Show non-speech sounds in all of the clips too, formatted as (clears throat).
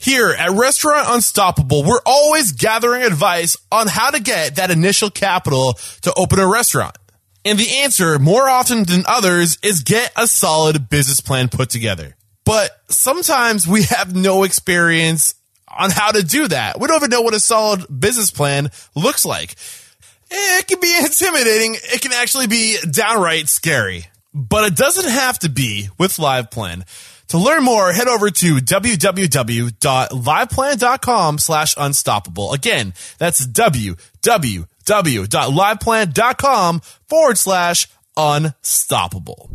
Here at Restaurant Unstoppable, we're always gathering advice on how to get that initial capital to open a restaurant. And the answer, more often than others, is get a solid business plan put together. But sometimes we have no experience on how to do that. We don't even know what a solid business plan looks like. It can be (laughs) intimidating. It can actually be downright scary. But it doesn't have to be with LivePlan. To learn more, head over to www.liveplan.com slash unstoppable. Again, that's www.liveplan.com forward slash unstoppable.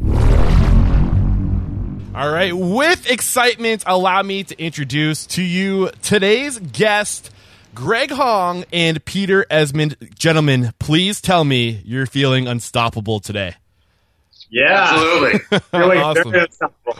All right. With excitement, allow me to introduce to you today's guest, Greg Hong and Peter Esmond. Gentlemen, please tell me you're feeling unstoppable today. Yeah, absolutely. (laughs) Feeling Awesome. very unstoppable.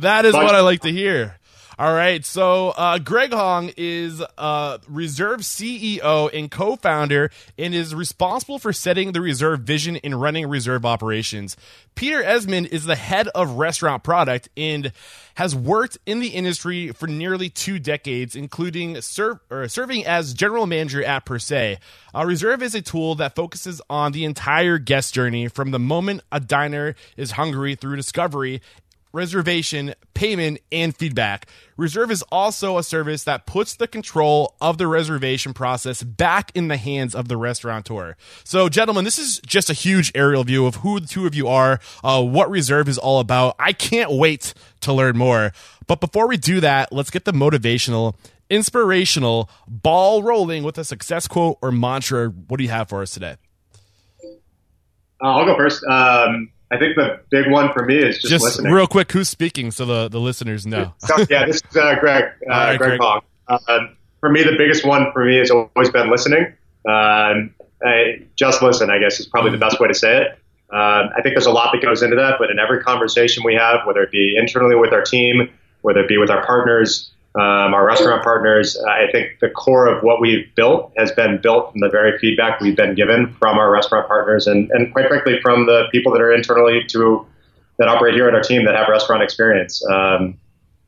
That is what I like to hear. All right, so uh, Greg Hong is uh, Reserve CEO and co-founder, and is responsible for setting the Reserve vision and running Reserve operations. Peter Esmond is the head of restaurant product and has worked in the industry for nearly two decades, including serving as general manager at Per Se. Uh, Reserve is a tool that focuses on the entire guest journey from the moment a diner is hungry through discovery reservation, payment, and feedback. Reserve is also a service that puts the control of the reservation process back in the hands of the restaurateur. So, gentlemen, this is just a huge aerial view of who the two of you are, uh, what Reserve is all about. I can't wait to learn more. But before we do that, let's get the motivational, inspirational ball rolling with a success quote or mantra. What do you have for us today? Uh, I'll go first. Um, I think the big one for me is just, Just listening. real quick, who's speaking so the, the listeners know? (laughs) Yeah, this is uh, Greg. Uh, right, Greg Greg. Um, for me, the biggest one for me has always been listening. Um, I, just listen, I guess, is probably the best way to say it. Um, I think there's a lot that goes into that, but in every conversation we have, whether it be internally with our team, whether it be with our partners, um, our restaurant partners, uh, I think the core of what we've built has been built from the very feedback we've been given from our restaurant partners and, and quite frankly from the people that are internally to that operate here at our team that have restaurant experience. Um,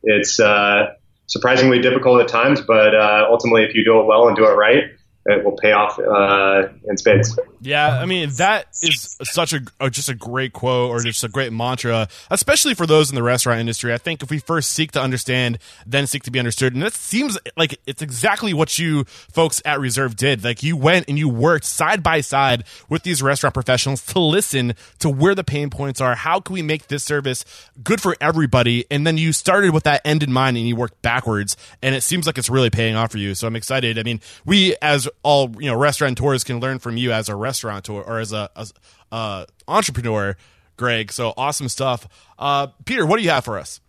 it's uh, surprisingly difficult at times, but uh, ultimately, if you do it well and do it right, it will pay off uh, in spades. Yeah, I mean that is such a, just a great quote or just a great mantra, especially for those in the restaurant industry. I think if we first seek to understand, then seek to be understood, and that seems like it's exactly what you folks at Reserve did. Like you went and you worked side by side with these restaurant professionals to listen to where the pain points are. How can we make this service good for everybody? And then you started with that end in mind and you worked backwards, and it seems like it's really paying off for you. So I'm excited. I mean, we as all you know restaurateurs can learn from you as a restaurateur or as a as, uh, entrepreneur, Greg. So awesome stuff. Uh, Peter, what do you have for us?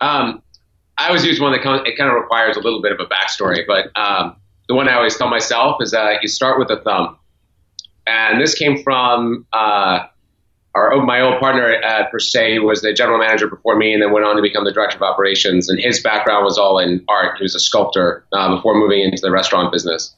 Um, I always use one that kind of, it kind of requires a little bit of a backstory, but um, the one I always tell myself is that you start with a thumb, and this came from uh, our my old partner Per Se who was the general manager before me, and then went on to become the director of operations. And his background was all in art. He was a sculptor uh, before moving into the restaurant business,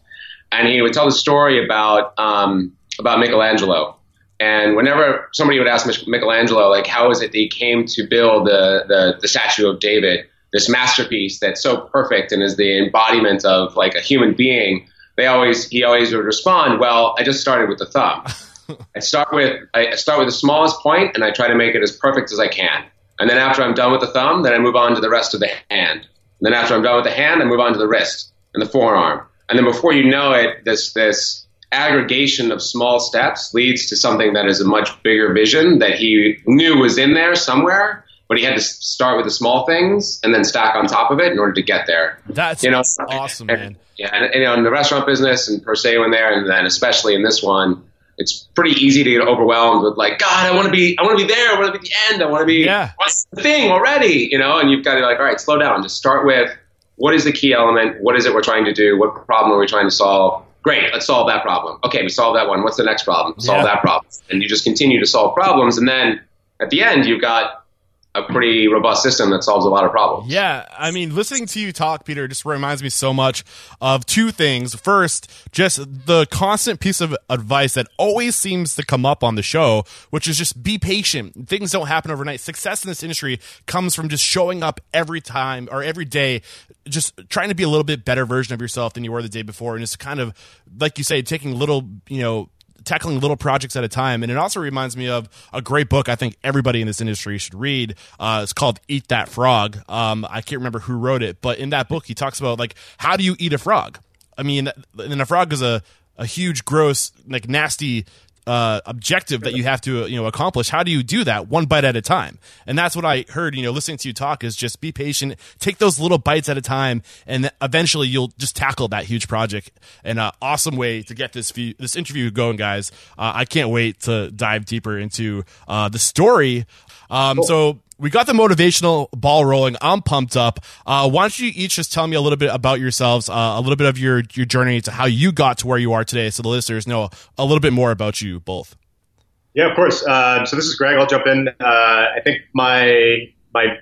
and he would tell the story about um, about Michelangelo. And whenever somebody would ask Michelangelo, like, how is it that he came to build the, the, the statue of David, this masterpiece that's so perfect and is the embodiment of like a human being, they always he always would respond, "Well, I just started with the thumb. (laughs) I start with I start with the smallest point, and I try to make it as perfect as I can. And then after I'm done with the thumb, then I move on to the rest of the hand. And then after I'm done with the hand, I move on to the wrist and the forearm. And then before you know it, this this aggregation of small steps leads to something that is a much bigger vision that he knew was in there somewhere, but he had to start with the small things and then stack on top of it in order to get there. That's You know, awesome, and- man. Yeah, and, and, you know, in the restaurant business and per se when there, and then especially in this one, it's pretty easy to get overwhelmed with like, God, I want to be, I want to be there, I want to be at the end, I want to be, Yeah. what's the thing already, you know? And you've got to be like, all right, slow down, just start with what is the key element, what is it we're trying to do, what problem are we trying to solve, Great, let's solve that problem. Okay, we solve that one. What's the next problem? Solve Yeah. that problem. And you just continue to solve problems. And then at the end, you've got a pretty robust system that solves a lot of problems. Yeah, I mean, listening to you talk, Peter, just reminds me so much of two things. First, just the constant piece of advice that always seems to come up on the show, which is just be patient. Things don't happen overnight. Success in this industry comes from just showing up every time or every day, just trying to be a little bit better version of yourself than you were the day before, and just kind of, like you say, taking little, you know, tackling little projects at a time. And it also reminds me of a great book I think everybody in this industry should read. Uh, it's called Eat That Frog. Um, I can't remember who wrote it, but in that book, he talks about like, how do you eat a frog? I mean, and a frog is a, a huge, gross, like nasty uh, objective that you have to you know accomplish. How do you do that one bite at a time? And that's what I heard. You know, listening to you talk is just be patient, take those little bites at a time, and eventually you'll just tackle that huge project. And uh, awesome way to get this view, this interview going, guys. Uh, I can't wait to dive deeper into uh, the story. Um, So we got the motivational ball rolling. I'm pumped up. Uh, why don't you each just tell me a little bit about yourselves, uh, a little bit of your your journey to how you got to where you are today, so the listeners know a little bit more about you both. Yeah, of course. Uh, so this is Greg. I'll jump in. Uh, I think my my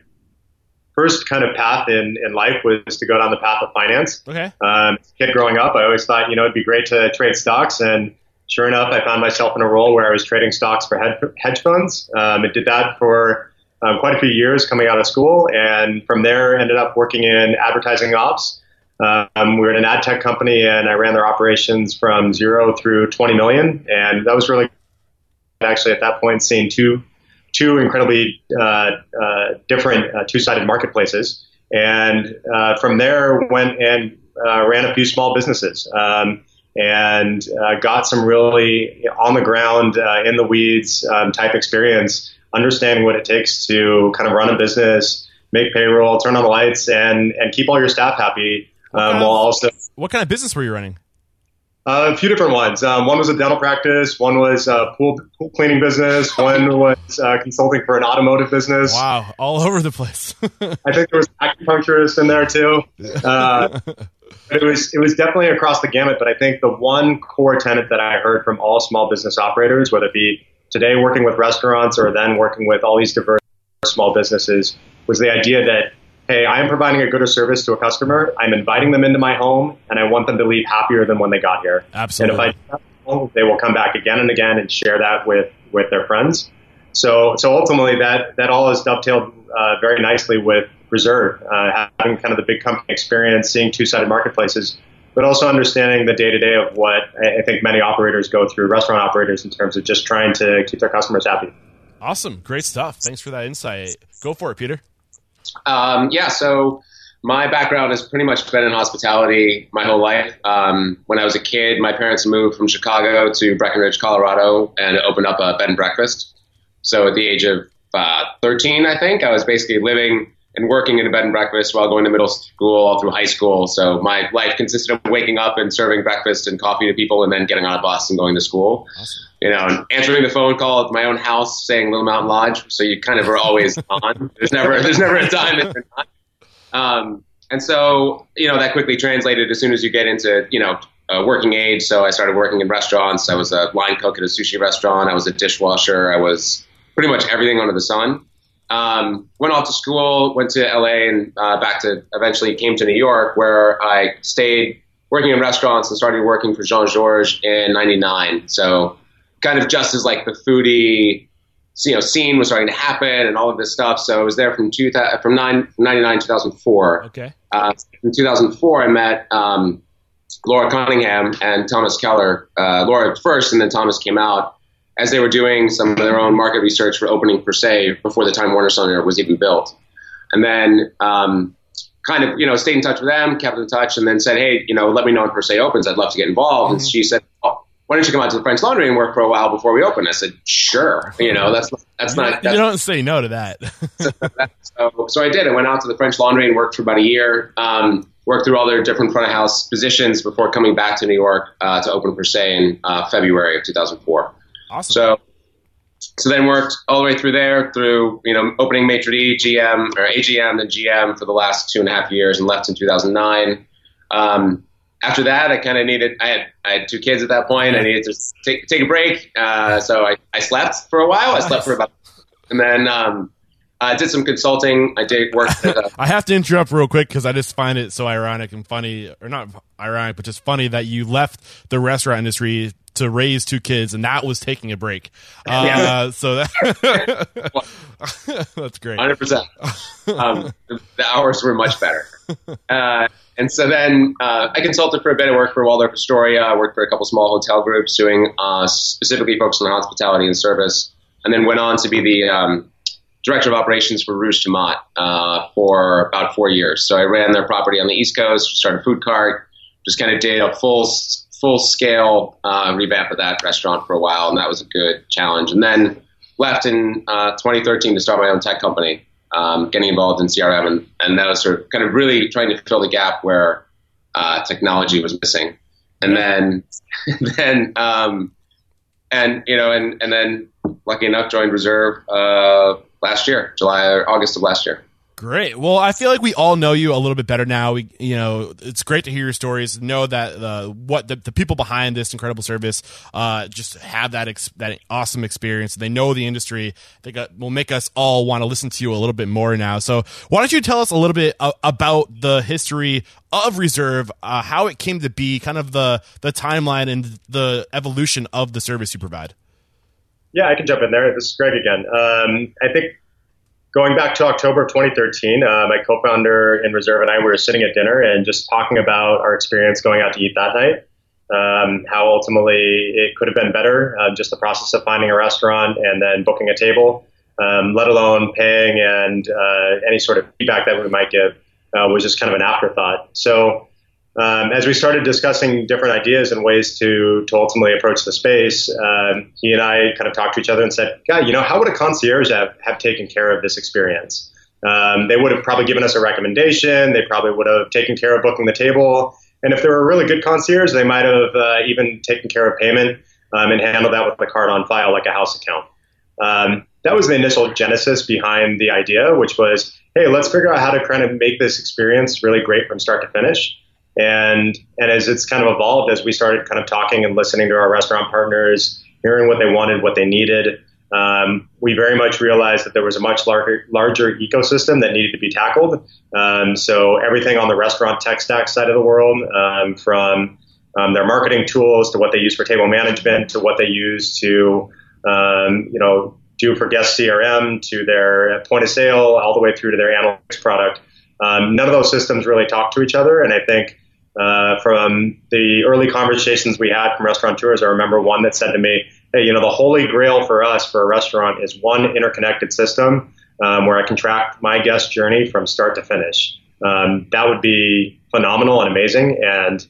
first kind of path in, in life was to go down the path of finance. Okay. Um, as a kid growing up, I always thought, you know, it'd be great to trade stocks. And sure enough, I found myself in a role where I was trading stocks for hedge, hedge funds. Um, I did that for um, quite a few years coming out of school. And from there, ended up working in advertising ops. Um, we were at an ad tech company and I ran their operations from zero through 20 million. And that was really actually at that point seeing two two incredibly uh, uh, different uh, two-sided marketplaces, and uh, from there went and uh, ran a few small businesses um, and uh, got some really on the ground, in the weeds um, type experience, understanding what it takes to kind of run a business, make payroll, turn on the lights, and and keep all your staff happy, um, while also What kind of business were you running? uh, a few different ones. Um, one was a dental practice. One was a pool, pool cleaning business. (laughs) One was uh, consulting for an automotive business. Wow, all over the place. (laughs) I think there was acupuncturist in there too. Uh, it was it was definitely across the gamut. But I think the one core tenet that I heard from all small business operators, whether it be today working with restaurants or then working with all these diverse small businesses, was the idea that hey, I am providing a good service to a customer. I'm inviting them into my home, and I want them to leave happier than when they got here. Absolutely. And if I they will come back again and again and share that with with their friends. So so ultimately, that that all is dovetailed uh, very nicely with Reserve, uh, having kind of the big company experience, seeing two sided marketplaces, but also understanding the day to day of what I I think many operators go through, restaurant operators, in terms of just trying to keep their customers happy. awesome, great stuff. Thanks for that insight. Go for it, Peter. Um, yeah, so my background has pretty much been in hospitality my whole life. Um, when I was a kid, my parents moved from Chicago to Breckenridge, Colorado, and opened up a bed and breakfast. So at the age of uh, 13, I think, I was basically living and working in a bed and breakfast while going to middle school all through high school. So my life consisted of waking up and serving breakfast and coffee to people and then getting on a bus and going to school. You know, and answering the phone call at my own house saying Little Mountain Lodge. So you kind of are always (laughs) on. There's never there's never a time that you're not. Um, and so, you know, that quickly translated as soon as you get into, you know, uh, working age. So I started working in restaurants. I was a line cook at a sushi restaurant. I was a dishwasher. I was pretty much everything under the sun. Um, went off to school, went to LA and uh, back to eventually came to New York where I stayed working in restaurants and started working for Jean Georges in 99. So kind of just as like the foodie, you know, scene was starting to happen and all of this stuff. So I was there from two, from nine, from 99 2004. Okay. Uh, in 2004, I met um, Laura Cunningham and Thomas Keller. Uh, Laura first, and then Thomas came out as they were doing some of their own market research for opening Per Se before the Time Warner Center was even built. And then um, kind of, you know, stayed in touch with them, kept in touch, and then said, hey, you know, let me know when Per Se opens. I'd love to get involved. And she said, oh, why don't you come out to the French Laundry and work for a while before we open? I said, sure. You know, that's that's not. That's, you don't say no to that. (laughs) so, so I did. I went out to the French Laundry and worked for about a year. Um, worked through all their different front of house positions before coming back to New York uh, to open Per Se in uh, February of 2004. Awesome. So, so then worked all the way through there, through you know opening maitre d, GM or AGM, then GM for the last two and a half years, and left in 2009. Um, after that, I kind of needed. I had I had two kids at that point. I needed to take take a break. Uh, so I, I slept for a while. I slept for about, and then um, I did some consulting. I did work. (laughs) Uh, I have to interrupt real quick because I just find it so ironic and funny, or not ironic, but just funny that you left the restaurant industry to raise two kids, and that was taking a break. Uh, Yeah. So that (laughs) (laughs) that's great. Hundred. Um, the, the hours were much better. Uh, and so then uh, I consulted for a bit. I worked for Waldorf Astoria. I worked for a couple small hotel groups doing uh, specifically focused on hospitality and service. And then went on to be the um, director of operations for Rouge Tomate uh, for about four years. So I ran their property on the East Coast, started a food cart, just kind of did a full full scale uh, revamp of that restaurant for a while, and that was a good challenge. And then left in uh, 2013 to start my own tech company, um, getting involved in CRM, and, and that was sort of kind of really trying to fill the gap where uh, technology was missing. And then, (laughs) then, um, and you know, and and then, lucky enough, joined Reserve uh, last year, July or August of last year. Great. Well, I feel like we all know you a little bit better now. We, you know, it's great to hear your stories. Know that uh, what the, the people behind this incredible service uh, just have that ex- that awesome experience. They know the industry. They got, will make us all want to listen to you a little bit more now. So, why don't you tell us a little bit uh, about the history of Reserve, uh, how it came to be, kind of the the timeline and the evolution of the service you provide. Yeah, I can jump in there. This is Greg again. Um, I think going back to October of 2013, uh, my co-founder in Reserve and I we were sitting at dinner and just talking about our experience going out to eat that night. Um, how ultimately it could have been better, uh, just the process of finding a restaurant and then booking a table, um, let alone paying and uh, any sort of feedback that we might give uh, was just kind of an afterthought. So um, as we started discussing different ideas and ways to to ultimately approach the space, um, he and I kind of talked to each other and said, "God, you know, how would a concierge have, have taken care of this experience? Um, they would have probably given us a recommendation. They probably would have taken care of booking the table, and if they were a really good concierge, they might have uh, even taken care of payment um, and handled that with the card on file like a house account." Um, that was the initial genesis behind the idea, which was, "Hey, let's figure out how to kind of make this experience really great from start to finish." And and as it's kind of evolved, as we started kind of talking and listening to our restaurant partners, hearing what they wanted, what they needed, um, we very much realized that there was a much larger larger ecosystem that needed to be tackled. Um, so everything on the restaurant tech stack side of the world, um, from um, their marketing tools to what they use for table management to what they use to um, you know do for guest CRM to their point of sale all the way through to their analytics product. Um, none of those systems really talk to each other, and I think uh, from the early conversations we had from restaurateurs, I remember one that said to me, "Hey, you know, the holy grail for us for a restaurant is one interconnected system um, where I can track my guest journey from start to finish. Um, that would be phenomenal and amazing." And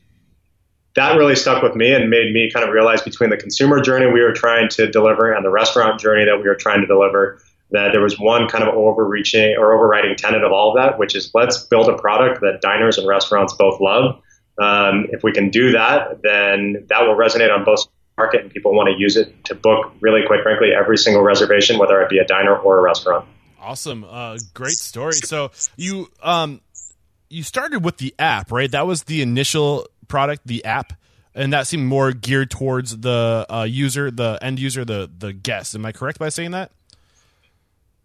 that really stuck with me and made me kind of realize between the consumer journey we were trying to deliver and the restaurant journey that we were trying to deliver that there was one kind of overreaching or overriding tenet of all of that, which is let's build a product that diners and restaurants both love. Um, if we can do that, then that will resonate on both market and people want to use it to book really, quite frankly, every single reservation, whether it be a diner or a restaurant. Awesome, uh, great story. So you um, you started with the app, right? That was the initial product, the app, and that seemed more geared towards the uh, user, the end user, the the guest. Am I correct by saying that?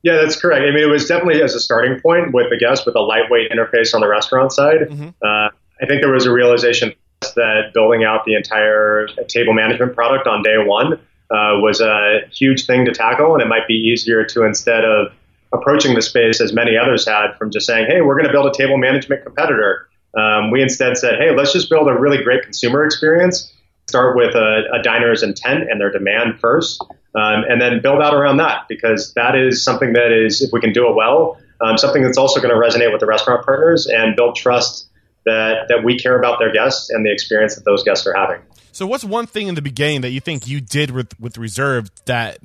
Yeah, that's correct. I mean, it was definitely as a starting point with the guest with a lightweight interface on the restaurant side. Mhm. Uh, I think there was a realization that building out the entire table management product on day one uh, was a huge thing to tackle, and it might be easier to instead of approaching the space as many others had from just saying, "Hey, we're going to build a table management competitor." Um, we instead said, "Hey, let's just build a really great consumer experience. Start with a, a diner's intent and their demand first, um, and then build out around that because that is something that is, if we can do it well, um, something that's also going to resonate with the restaurant partners and build trust that that we care about their guests and the experience that those guests are having." So, what's one thing in the beginning that you think you did with with Reserve that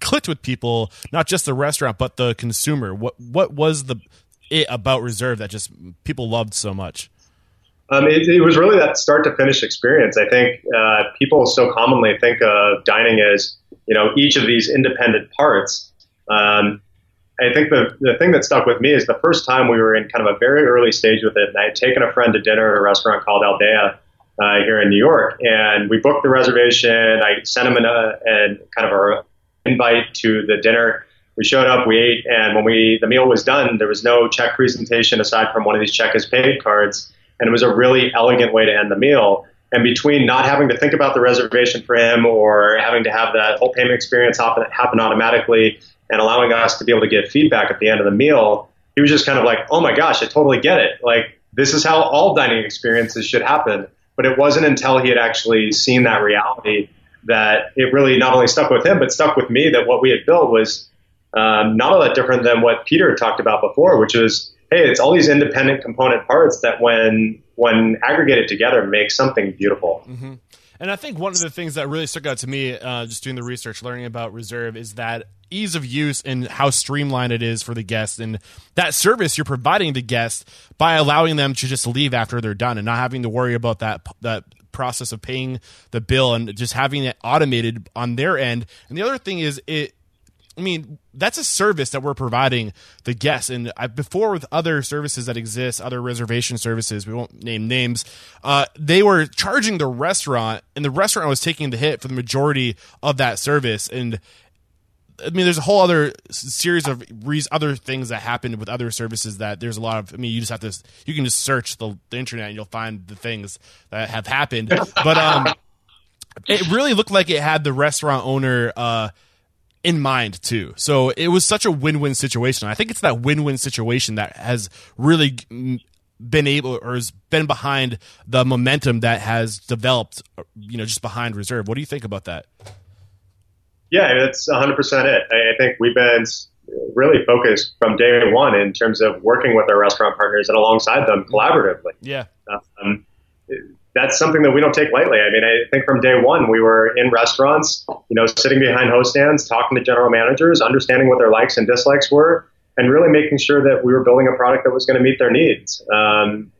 clicked with people, not just the restaurant but the consumer? What what was the it about Reserve that just people loved so much? Um, it, it, was really that start to finish experience. I think uh, people so commonly think of dining as you know each of these independent parts. Um, I think the the thing that stuck with me is the first time we were in kind of a very early stage with it, and I had taken a friend to dinner at a restaurant called Aldea uh, here in New York, and we booked the reservation. I sent him an, uh, and kind of our invite to the dinner. We showed up, we ate, and when we the meal was done, there was no check presentation aside from one of these check as paid cards, and it was a really elegant way to end the meal. And between not having to think about the reservation for him or having to have that whole payment experience happen, happen automatically and allowing us to be able to get feedback at the end of the meal, he was just kind of like, oh my gosh, I totally get it. Like, this is how all dining experiences should happen. But it wasn't until he had actually seen that reality that it really not only stuck with him, but stuck with me that what we had built was um, not all that different than what Peter had talked about before, which is, hey, it's all these independent component parts that when when aggregated together make something beautiful. Mm-hmm. And I think one of the things that really stuck out to me, uh, just doing the research, learning about Reserve, is that ease of use and how streamlined it is for the guest and that service you're providing the guest by allowing them to just leave after they're done and not having to worry about that that process of paying the bill and just having it automated on their end. And the other thing is it I mean, that's a service that we're providing the guests. And I, before with other services that exist, other reservation services, we won't name names, uh, they were charging the restaurant, and the restaurant was taking the hit for the majority of that service. And I mean, there's a whole other series of other things that happened with other services that there's a lot of. I mean, you just have to, you can just search the, the internet and you'll find the things that have happened. But um, it really looked like it had the restaurant owner uh, in mind too. So it was such a win-win situation. I think it's that win-win situation that has really been able or has been behind the momentum that has developed. You know, just behind reserve. What do you think about that? Yeah, that's 100% it. I think we've been really focused from day one in terms of working with our restaurant partners and alongside them collaboratively. Yeah. Um, that's something that we don't take lightly. I mean, I think from day one we were in restaurants, you know, sitting behind host stands, talking to general managers, understanding what their likes and dislikes were, and really making sure that we were building a product that was going to meet their needs. Um,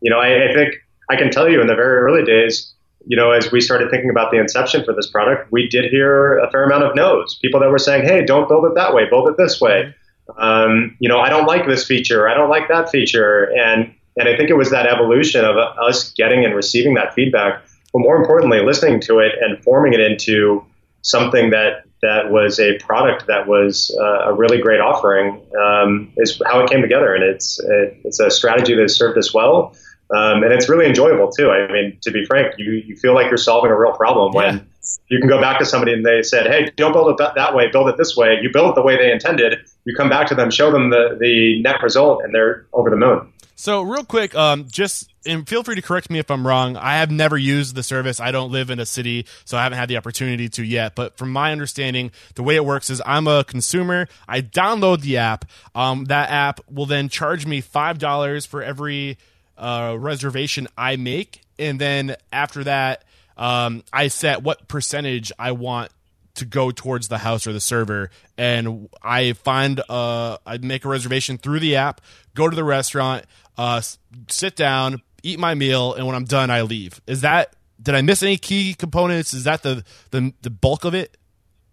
you know, I, I think I can tell you in the very early days, you know, as we started thinking about the inception for this product, we did hear a fair amount of no's. People that were saying, "Hey, don't build it that way. Build it this way." Um, you know, I don't like this feature. I don't like that feature. And and I think it was that evolution of us getting and receiving that feedback, but more importantly, listening to it and forming it into something that that was a product that was uh, a really great offering um, is how it came together. And it's it, it's a strategy that has served us well. Um, and it's really enjoyable too. I mean, to be frank, you, you feel like you're solving a real problem yeah. when you can go back to somebody and they said, "Hey, don't build it that, that, way. Build it this way." You build it the way they intended. You come back to them, show them the the net result, and they're over the moon. So, real quick, um, just and feel free to correct me if I'm wrong. I have never used the service. I don't live in a city, so I haven't had the opportunity to yet. But from my understanding, the way it works is I'm a consumer. I download the app. Um, that app will then charge me five dollars for every uh, reservation I make, and then after that, um, I set what percentage I want to go towards the house or the server, and I find uh, I make a reservation through the app, go to the restaurant, uh, sit down, eat my meal, and when I'm done, I leave. Is that did I miss any key components? Is that the the, the bulk of it?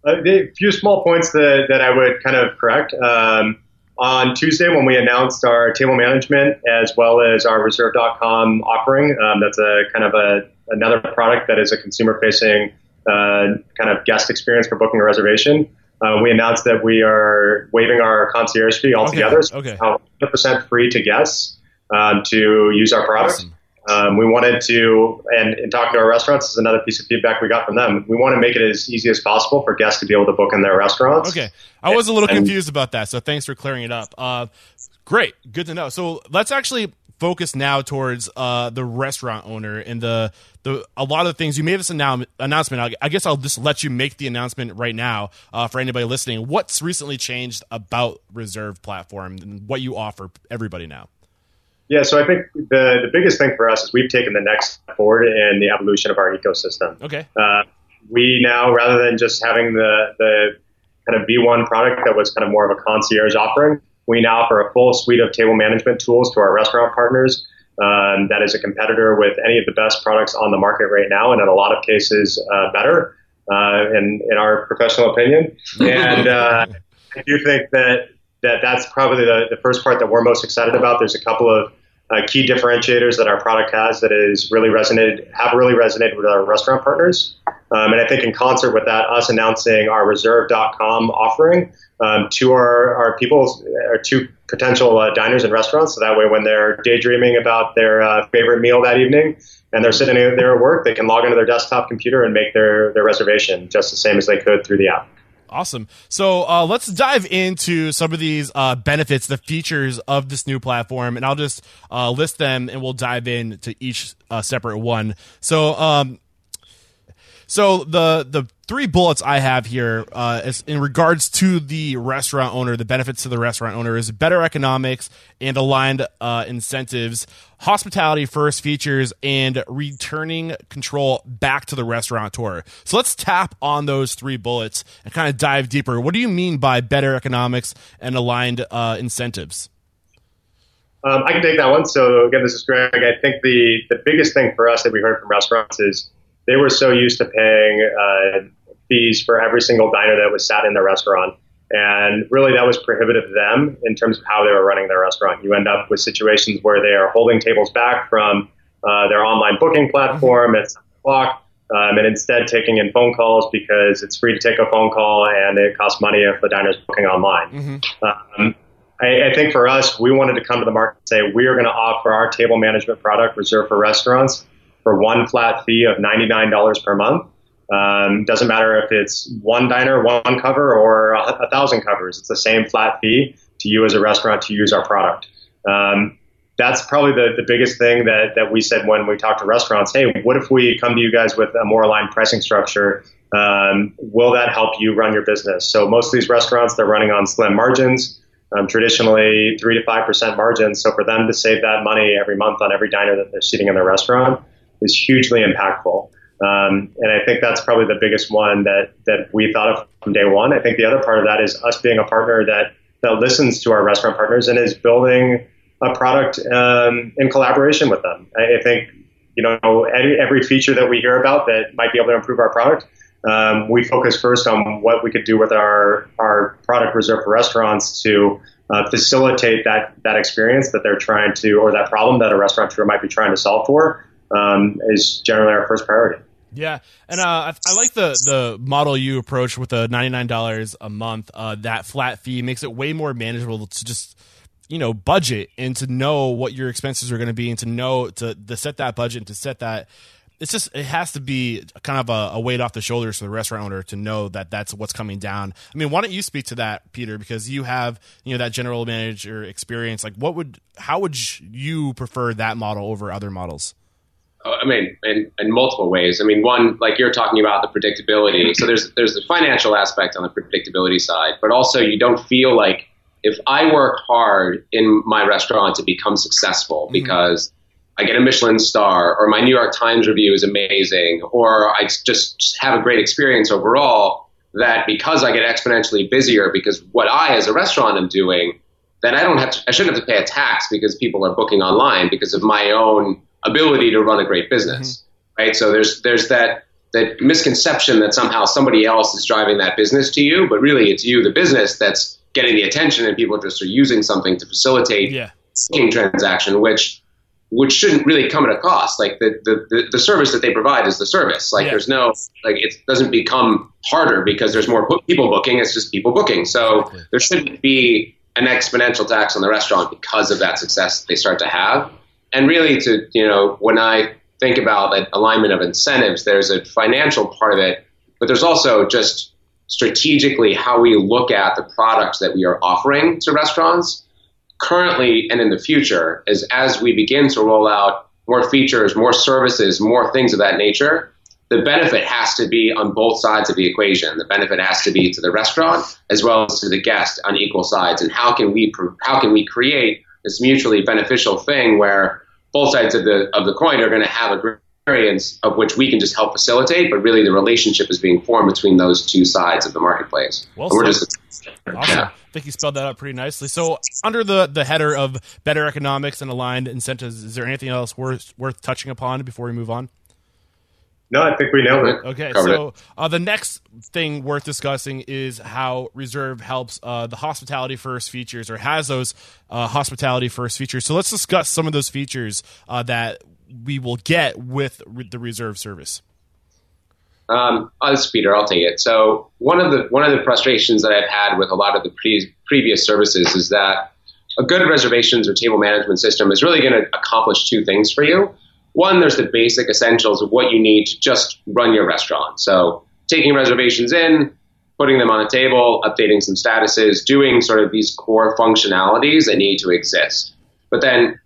A few small points that, that I would kind of correct. Um, on Tuesday when we announced our table management as well as our reserve.com offering. Um, that's a kind of a another product that is a consumer facing uh, kind of guest experience for booking a reservation. Uh, we announced that we are waiving our concierge fee altogether. Okay. So 100% free to guests um, to use our product. Awesome. Um, we wanted to, and in talking to our restaurants, is another piece of feedback we got from them. We want to make it as easy as possible for guests to be able to book in their restaurants. Okay, I was a little and, confused about that, so thanks for clearing it up. Uh, great, good to know. So let's actually focus now towards uh, the restaurant owner and the the a lot of the things you made this annou- announcement. I guess I'll just let you make the announcement right now uh, for anybody listening. What's recently changed about Reserve platform and what you offer everybody now? Yeah, so I think the, the biggest thing for us is we've taken the next step forward in the evolution of our ecosystem. Okay. Uh, we now, rather than just having the, the kind of V1 product that was kind of more of a concierge offering, we now offer a full suite of table management tools to our restaurant partners. Um, that is a competitor with any of the best products on the market right now, and in a lot of cases, uh, better, uh, in, in our professional opinion. (laughs) And uh, I do think that that that's probably the, the first part that we're most excited about. There's a couple of uh, key differentiators that our product has that is really resonated have really resonated with our restaurant partners. Um, and I think in concert with that, us announcing our Reserve.com offering um, to our, our people, or to potential uh, diners and restaurants. So that way, when they're daydreaming about their uh, favorite meal that evening and they're sitting there at work, they can log into their desktop computer and make their, their reservation just the same as they could through the app. Awesome. So uh, let's dive into some of these uh, benefits, the features of this new platform, and I'll just uh, list them, and we'll dive into each uh, separate one. So, um, so the the three bullets I have here uh, in regards to the restaurant owner, the benefits to the restaurant owner is better economics and aligned uh, incentives, hospitality first features, and returning control back to the restaurateur. So let's tap on those three bullets and kind of dive deeper. What do you mean by better economics and aligned uh, incentives? Um, I can take that one. So again, this is Greg. I think the the biggest thing for us that we heard from restaurants is they were so used to paying uh, fees for every single diner that was sat in the restaurant. And really, that was prohibitive to them in terms of how they were running their restaurant. You end up with situations where they are holding tables back from uh, their online booking platform at 7 o'clock um, and instead taking in phone calls because it's free to take a phone call and it costs money if the diner's booking online. Mm-hmm. Um, I, I think for us, we wanted to come to the market and say we are going to offer our table management product reserved for restaurants for one flat fee of $99 per month. Um, doesn't matter if it's one diner, one cover, or a, a, thousand covers. It's the same flat fee to you as a restaurant to use our product. Um, that's probably the, the biggest thing that, that we said when we talked to restaurants. Hey, what if we come to you guys with a more aligned pricing structure? Um, will that help you run your business? So most of these restaurants, they're running on slim margins, um, traditionally three to five percent margins. So for them to save that money every month on every diner that they're seating in their restaurant, is hugely impactful. Um, and I think that's probably the biggest one that, that we thought of from day one. I think the other part of that is us being a partner that, that listens to our restaurant partners and is building a product um, in collaboration with them. I, I think, you know, every, every, feature that we hear about that might be able to improve our product, um, we focus first on what we could do with our, our product reserved for restaurants to uh, facilitate that, that experience that they're trying to, or that problem that a restaurateur might be trying to solve for um, is generally our first priority. Yeah, and uh, I, I, like the the model you approach with the ninety nine dollars a month. Uh, that flat fee makes it way more manageable to just you know budget and to know what your expenses are going to be and to know to, to set that budget and to set that. It's just it has to be kind of a, a weight off the shoulders for the restaurant owner to know that that's what's coming down. I mean, why don't you speak to that, Peter? Because you have you know that general manager experience. Like, what would how would you prefer that model over other models? I mean, in, in multiple ways. I mean, one, like you're talking about the predictability. (clears throat) So there's there's the financial aspect on the predictability side, but also you don't feel like if I work hard in my restaurant to become successful mm-hmm. because I get a Michelin star or my New York Times review is amazing or I just have a great experience overall, that because I get exponentially busier because what I as a restaurant am doing, then I don't have to, I shouldn't have to pay a tax because people are booking online because of my own ability to run a great business, mm-hmm. right? So there's there's that that misconception that somehow somebody else is driving that business to you, but really it's you, the business, that's getting the attention, and people just are using something to facilitate yeah. transaction, which which shouldn't really come at a cost. Like the, the, the, service that they provide is the service. Like yeah. there's no like it doesn't become harder because there's more people booking. It's just people booking. So exactly. there shouldn't be an exponential tax on the restaurant because of that success they start to have and really to you know when I think about that alignment of incentives, there's a financial part of it, but there's also just strategically how we look at the products that we are offering to restaurants currently and in the future is as we begin to roll out more features, more services, more things of that nature, the benefit has to be on both sides of the equation. The benefit has to be to the restaurant as well as to the guest on equal sides. And how can we how can we create this mutually beneficial thing where both sides of the of the coin are going to have a experience of which we can just help facilitate, but really the relationship is being formed between those two sides of the marketplace. Well, we're just awesome. Yeah. I think you spelled that out pretty nicely. So, under the the header of better economics and aligned incentives, is there anything else worth worth touching upon before we move on? No, I think we nailed it. Okay, Covered so uh, the next thing worth discussing is how Reserve helps uh, the hospitality first features or has those uh, hospitality first features. So let's discuss some of those features uh, that we will get with re- the Reserve service. Um, oh, this is Peter. I'll take it. So one of the one of the frustrations that I've had with a lot of the pre- previous services is that a good reservations or table management system is really going to accomplish two things for you. One, there's the basic essentials of what you need to just run your restaurant. So taking reservations in, putting them on a table, updating some statuses, doing sort of these core functionalities that need to exist. But then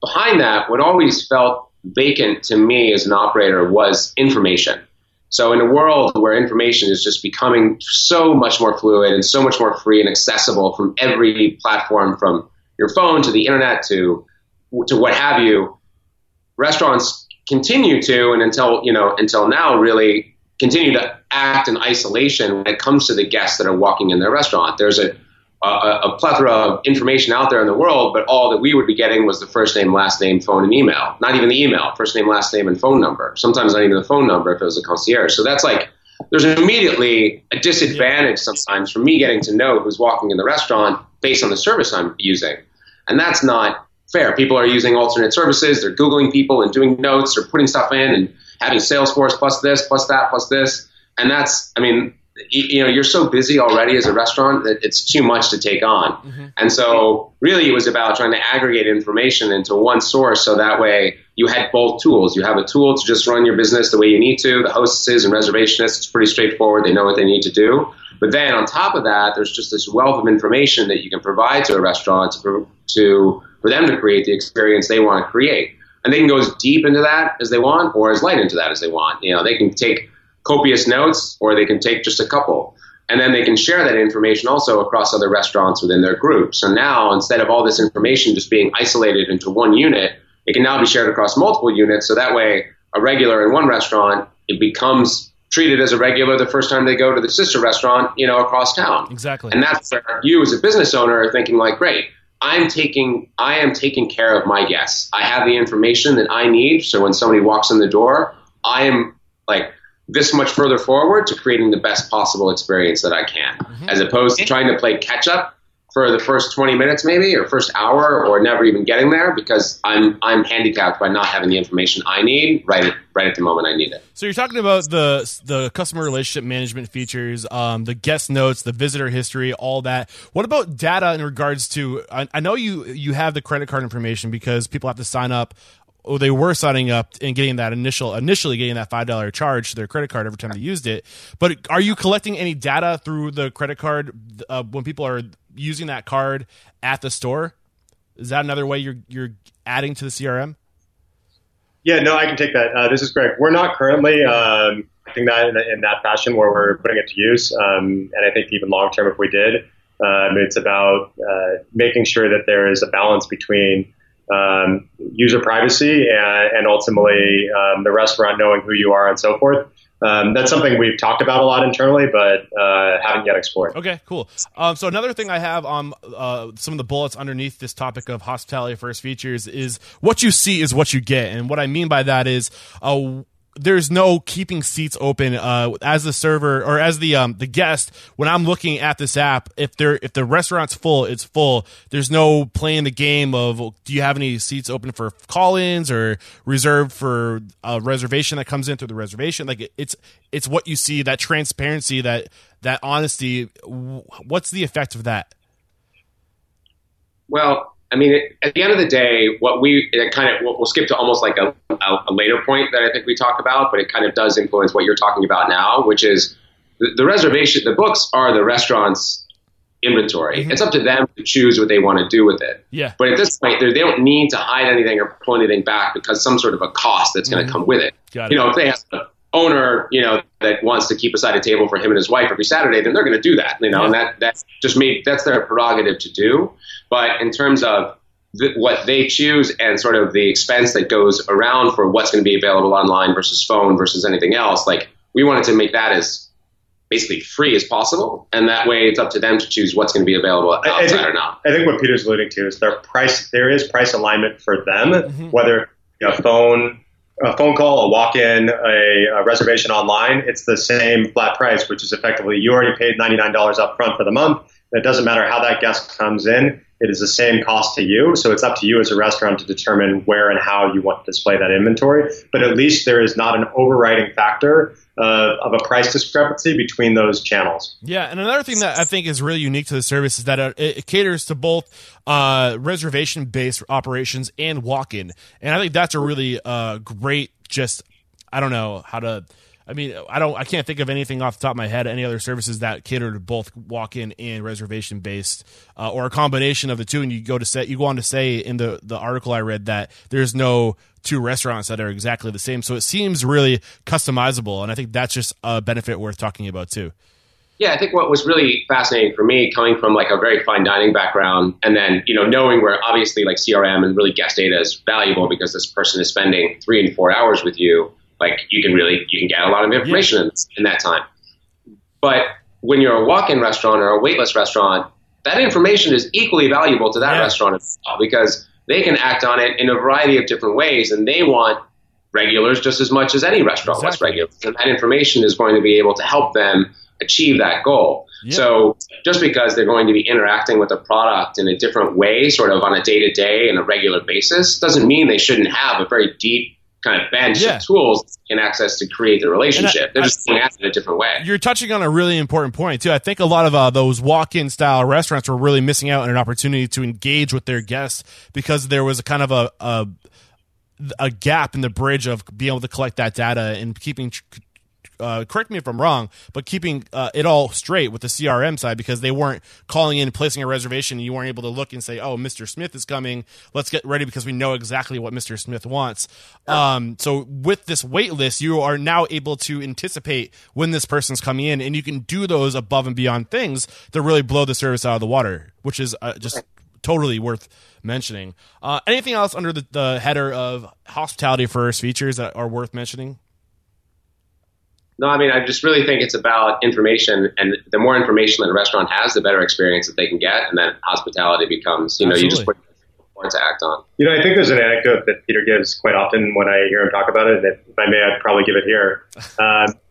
behind that, what always felt vacant to me as an operator was information. So in a world where information is just becoming so much more fluid and so much more free and accessible from every platform, from your phone to the internet to to what have you, restaurants continue to and until you know until now really continue to act in isolation when it comes to the guests that are walking in their restaurant. There's a a, a plethora of information out there in the world, but all that we would be getting was the first name, last name, phone, and email. Not even the email, first name, last name, and phone number. Sometimes not even the phone number if it was a concierge. So that's like there's immediately a disadvantage sometimes for me getting to know who's walking in the restaurant based on the service I'm using, and that's not fair. People are using alternate services. They're googling people and doing notes or putting stuff in and having Salesforce plus this, plus that, plus this, and that's I mean you know you're so busy already as a restaurant that it's too much to take on mm-hmm. and so really it was about trying to aggregate information into one source so that way you had both tools you have a tool to just run your business the way you need to the hostesses and reservationists it's pretty straightforward they know what they need to do but then on top of that there's just this wealth of information that you can provide to a restaurant to, to for them to create the experience they want to create and they can go as deep into that as they want or as light into that as they want you know they can take copious notes, or they can take just a couple. And then they can share that information also across other restaurants within their group. So now, instead of all this information just being isolated into one unit, it can now be shared across multiple units. So that way, a regular in one restaurant, it becomes treated as a regular the first time they go to the sister restaurant, you know, across town. Exactly. And that's where you as a business owner are thinking like, great, I'm taking, I am taking care of my guests. I have the information that I need. So when somebody walks in the door, I am like, this much further forward to creating the best possible experience that I can, mm-hmm. as opposed to trying to play catch up for the first 20 minutes maybe or first hour or never even getting there because I'm I'm handicapped by not having the information I need right at, right at the moment I need it. So you're talking about the the customer relationship management features, um, the guest notes, the visitor history, all that. What about data in regards to? I, I know you you have the credit card information because people have to sign up oh, they were signing up and getting that initial initially getting that five dollar charge to their credit card every time they used it. But are you collecting any data through the credit card uh, when people are using that card at the store? Is that another way you're you're adding to the CRM? Yeah, no, I can take that. Uh, this is Greg. We're not currently um, that in, in, that fashion where we're putting it to use, um, and I think even long term, if we did, um, it's about uh, making sure that there is a balance between um, user privacy and, and ultimately um, the restaurant knowing who you are and so forth. Um, that's something we've talked about a lot internally, but uh, haven't yet explored. Okay, cool. Um, so another thing I have on uh, some of the bullets underneath this topic of hospitality first features is what you see is what you get, and what I mean by that is uh, there's no keeping seats open uh, as the server or as the um, the guest when I'm looking at this app if there if the restaurant's full it's full. There's no playing the game of do you have any seats open for call-ins or reserved for a reservation that comes in through the reservation? Like it's it's what you see that transparency that that honesty. What's the effect of that? Well I mean, at the end of the day, what we kind of we'll skip to almost like a, a, later point that I think we talk about, but it kind of does influence what you're talking about now, which is the, the reservation. The books are the restaurant's inventory. Mm-hmm. It's up to them to choose what they want to do with it. Yeah. But at this point, they don't need to hide anything or pull anything back because some sort of a cost that's going to mm-hmm. come with it. Got you it. know, if they have an owner, you know, that wants to keep aside a table for him and his wife every Saturday, then they're going to do that. You know, yeah. and that that's just made that's their prerogative to do. But in terms of the, what they choose and sort of the expense that goes around for what's going to be available online versus phone versus anything else, like we wanted to make that as basically free as possible, and that way it's up to them to choose what's going to be available outside I think, or not. I think what Peter's alluding to is their price. There is price alignment for them, mm-hmm. whether you know, phone, a phone call, a walk-in, a, a, reservation online, it's the same flat price, which is effectively you already paid $99 up front for the month. It doesn't matter how that guest comes in. It is the same cost to you. So it's up to you as a restaurant to determine where and how you want to display that inventory. But at least there is not an overriding factor uh, of a price discrepancy between those channels. Yeah, and another thing that I think is really unique to the service is that it, it caters to both uh, reservation based operations and walk in. And I think that's a really uh, great, just, I don't know how to I mean, I don't, I can't think of anything off the top of my head. Any other services that cater to both walk-in and reservation-based, uh, or a combination of the two. And you go to say, you go on to say in the the article I read that there's no two restaurants that are exactly the same. So it seems really customizable, and I think that's just a benefit worth talking about too. Yeah, I think what was really fascinating for me, coming from like a very fine dining background, and then you know knowing where obviously like CRM and really guest data is valuable because this person is spending three and four hours with you like you can really you can get a lot of information yeah. in, in that time. But when you're a walk-in restaurant or a waitlist restaurant, that information is equally valuable to that yeah. restaurant as well because they can act on it in a variety of different ways, and they want regulars just as much as any restaurant exactly. wants regulars, and that information is going to be able to help them achieve that goal. Yep. So just because they're going to be interacting with the product in a different way, sort of on a day to day and a regular basis, doesn't mean they shouldn't have a very deep kind of bench yeah. of tools and access to create the relationship. I, They're just going at it a different way. You're touching on a really important point too. I think a lot of uh, those walk-in style restaurants were really missing out on an opportunity to engage with their guests because there was a kind of a, a a gap in the bridge of being able to collect that data and keeping uh, correct me if I'm wrong, but keeping uh, it all straight with the CRM side because they weren't calling in, placing a reservation, and you weren't able to look and say, "Oh, Mr. Smith is coming. Let's get ready because we know exactly what Mr. Smith wants." Um, so with this wait list, you are now able to anticipate when this person's coming in, and you can do those above and beyond things that really blow the service out of the water, which is uh, just totally worth mentioning. Uh, anything else under the, the header of hospitality first features that are worth mentioning? No, I mean, I just really think it's about information, and the more information that a restaurant has, the better experience that they can get, and then hospitality becomes, you know, Absolutely. you just put more to act on. You know, I think there's an anecdote that Peter gives quite often when I hear him talk about it. That if I may, I'd probably give it here. Uh, (laughs)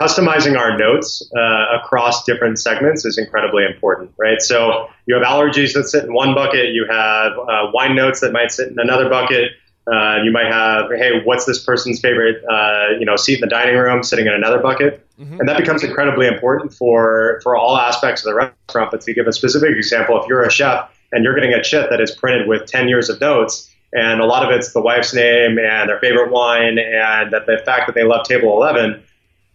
customizing our notes uh, across different segments is incredibly important, right? So you have allergies that sit in one bucket, you have uh, wine notes that might sit in another bucket uh, you might have, hey, what's this person's favorite, uh, you know, seat in the dining room, sitting in another bucket, mm-hmm. and that becomes incredibly important for for all aspects of the restaurant. But to give a specific example, if you're a chef and you're getting a chit that is printed with 10 years of notes, and a lot of it's the wife's name and their favorite wine, and that the fact that they love table 11,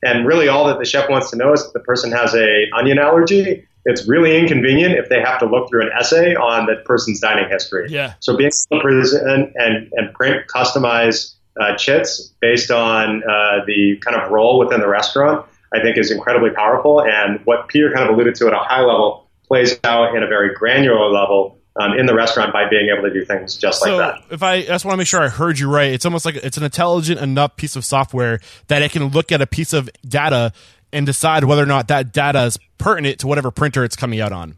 and really all that the chef wants to know is that the person has a onion allergy it's really inconvenient if they have to look through an essay on that person's dining history. Yeah. So being able to present and, and print customized uh, chits based on uh, the kind of role within the restaurant, I think is incredibly powerful. And what Peter kind of alluded to at a high level plays out in a very granular level um, in the restaurant by being able to do things just so like that. If I, I just want to make sure I heard you right, it's almost like it's an intelligent enough piece of software that it can look at a piece of data and decide whether or not that data is pertinent to whatever printer it's coming out on.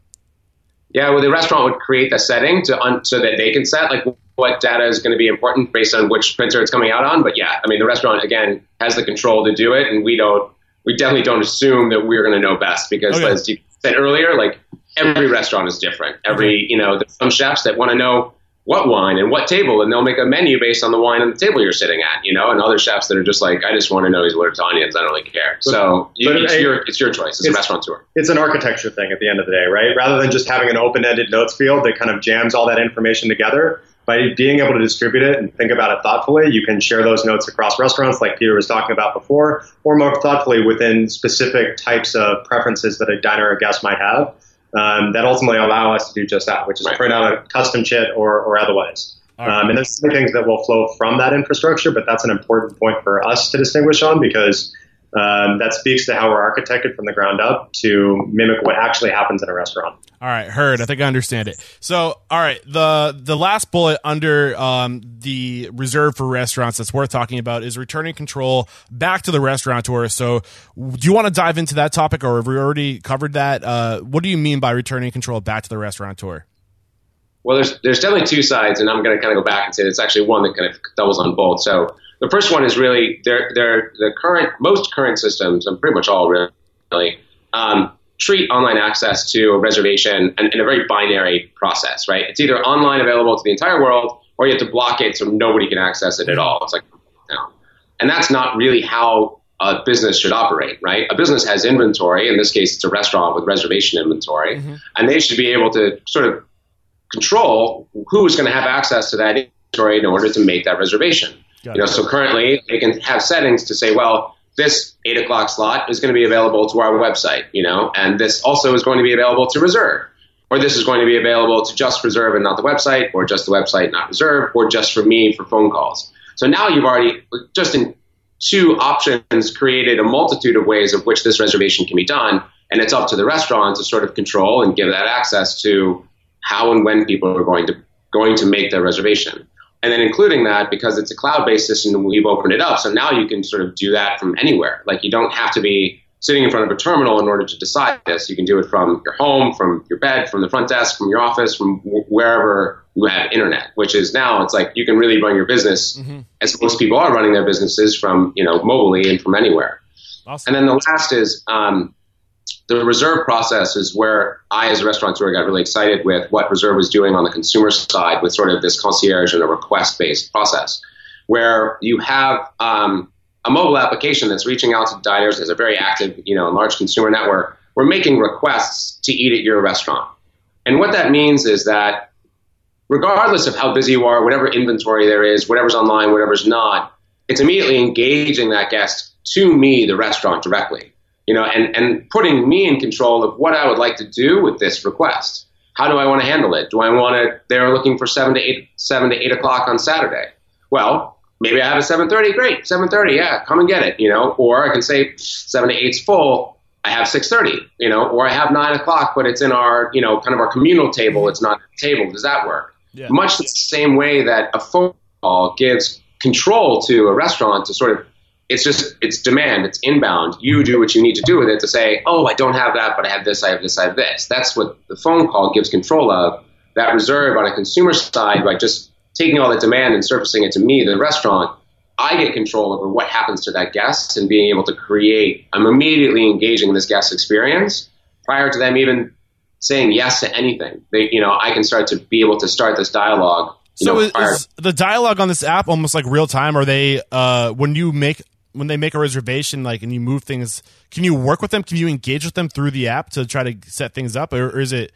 Yeah, well, the restaurant would create the setting to un- so that they can set like what data is going to be important based on which printer it's coming out on. But yeah, I mean, the restaurant again has the control to do it, and we don't. We definitely don't assume that we're going to know best because, oh, yeah. as you said earlier, like every restaurant is different. Every you know, there's some chefs that want to know what wine and what table, and they'll make a menu based on the wine and the table you're sitting at, you know. And other chefs that are just like, I just want to know he's allergic to onions. I don't really care. But, so you, it's, your it's your choice. It's, it's a restaurateur. It's an architecture thing at the end of the day, right? Rather than just having an open-ended notes field that kind of jams all that information together. By being able to distribute it and think about it thoughtfully, you can share those notes across restaurants, like Peter was talking about before, or more thoughtfully within specific types of preferences that a diner or guest might have um, that ultimately allow us to do just that, which is right. print out a custom chit or, or otherwise. Um, and there's some things that will flow from that infrastructure, but that's an important point for us to distinguish on because um, that speaks to how we're architected from the ground up to mimic what actually happens in a restaurant. All right, heard. I think I understand it. So, all right, the the last bullet under um, the reserve for restaurants that's worth talking about is returning control back to the restaurateur. So, do you want to dive into that topic, or have we already covered that? Uh, what do you mean by returning control back to the restaurateur? Well, there's there's definitely two sides, and I'm going to kind of go back and say it's actually one that kind of doubles on both. So The first one is really they're, they're the current most current systems, and pretty much all really, um, treat online access to a reservation in, in, a very binary process, right? It's either online available to the entire world, or you have to block it so nobody can access it at all. It's like, and that's not really how a business should operate, right? A business has inventory. In this case, it's a restaurant with reservation inventory, mm-hmm. and they should be able to sort of control who's going to have access to that inventory in order to make that reservation. Got you know, it. so currently they can have settings to say, well, this eight o'clock slot is going to be available to our website, you know, and this also is going to be available to reserve, or this is going to be available to just reserve and not the website, or just the website not reserve, or just for me for phone calls. So now you've already just in two options created a multitude of ways of which this reservation can be done, and it's up to the restaurant to sort of control and give that access to how and when people are going to going to make their reservation. And then including that, because it's a cloud-based system, we've opened it up. So now you can sort of do that from anywhere. Like you don't have to be sitting in front of a terminal in order to decide this. You can do it from your home, from your bed, from the front desk, from your office, from wherever you have internet. Which is now it's like you can really run your business, mm-hmm. as most people are running their businesses from you know mobilely and from anywhere. Awesome. And then the last is um, the reserve process is where I, as a restaurateur, got really excited with what reserve was doing on the consumer side with sort of this concierge and a request based process, where you have um, a mobile application that's reaching out to diners as a very active, you know, large consumer network. We're making requests to eat at your restaurant. And what that means is that regardless of how busy you are, whatever inventory there is, whatever's online, whatever's not, it's immediately engaging that guest to me, the restaurant, directly you know, and, and putting me in control of what I would like to do with this request. How do I want to handle it? Do I want to, they're looking for seven to eight, seven to eight o'clock on Saturday. Well, maybe I have a 7.30, great, 7.30, yeah, come and get it, you know, or I can say seven to eight's full, I have 6.30, you know, or I have nine o'clock, but it's in our, you know, kind of our communal table, it's not a table. Does that work? Yeah. Much the same way that a phone call gives control to a restaurant to sort of it's just it's demand it's inbound. You do what you need to do with it to say oh i don't have that but i have this i have this i have this. That's what the phone call gives control of that reserve on a consumer side by just taking all that demand and surfacing it to me the restaurant. I get control over what happens to that guest and being able to create i'm immediately engaging in this guest experience. Prior to them even saying yes to anything they you know i can start to be able to start this dialogue so know, is, is, the dialogue on this app almost like real time? Are they uh, when you make when they make a reservation, like, and you move things, can you work with them? Can you engage with them through the app to try to set things up, or, or is it?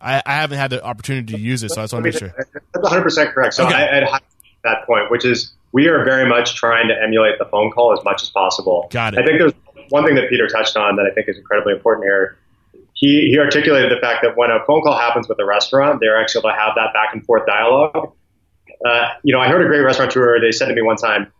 I, I, haven't had the opportunity to use it, so I just want to make sure. That's 100 percent correct. So okay. I, I'd that point, which is we are very much trying to emulate the phone call as much as possible. Got it. I think there's one thing that Peter touched on that I think is incredibly important here. He, he articulated the fact that when a phone call happens with a restaurant, they're actually able to have that back and forth dialogue. Uh, you know, I heard a great restaurateur. They said to me one time,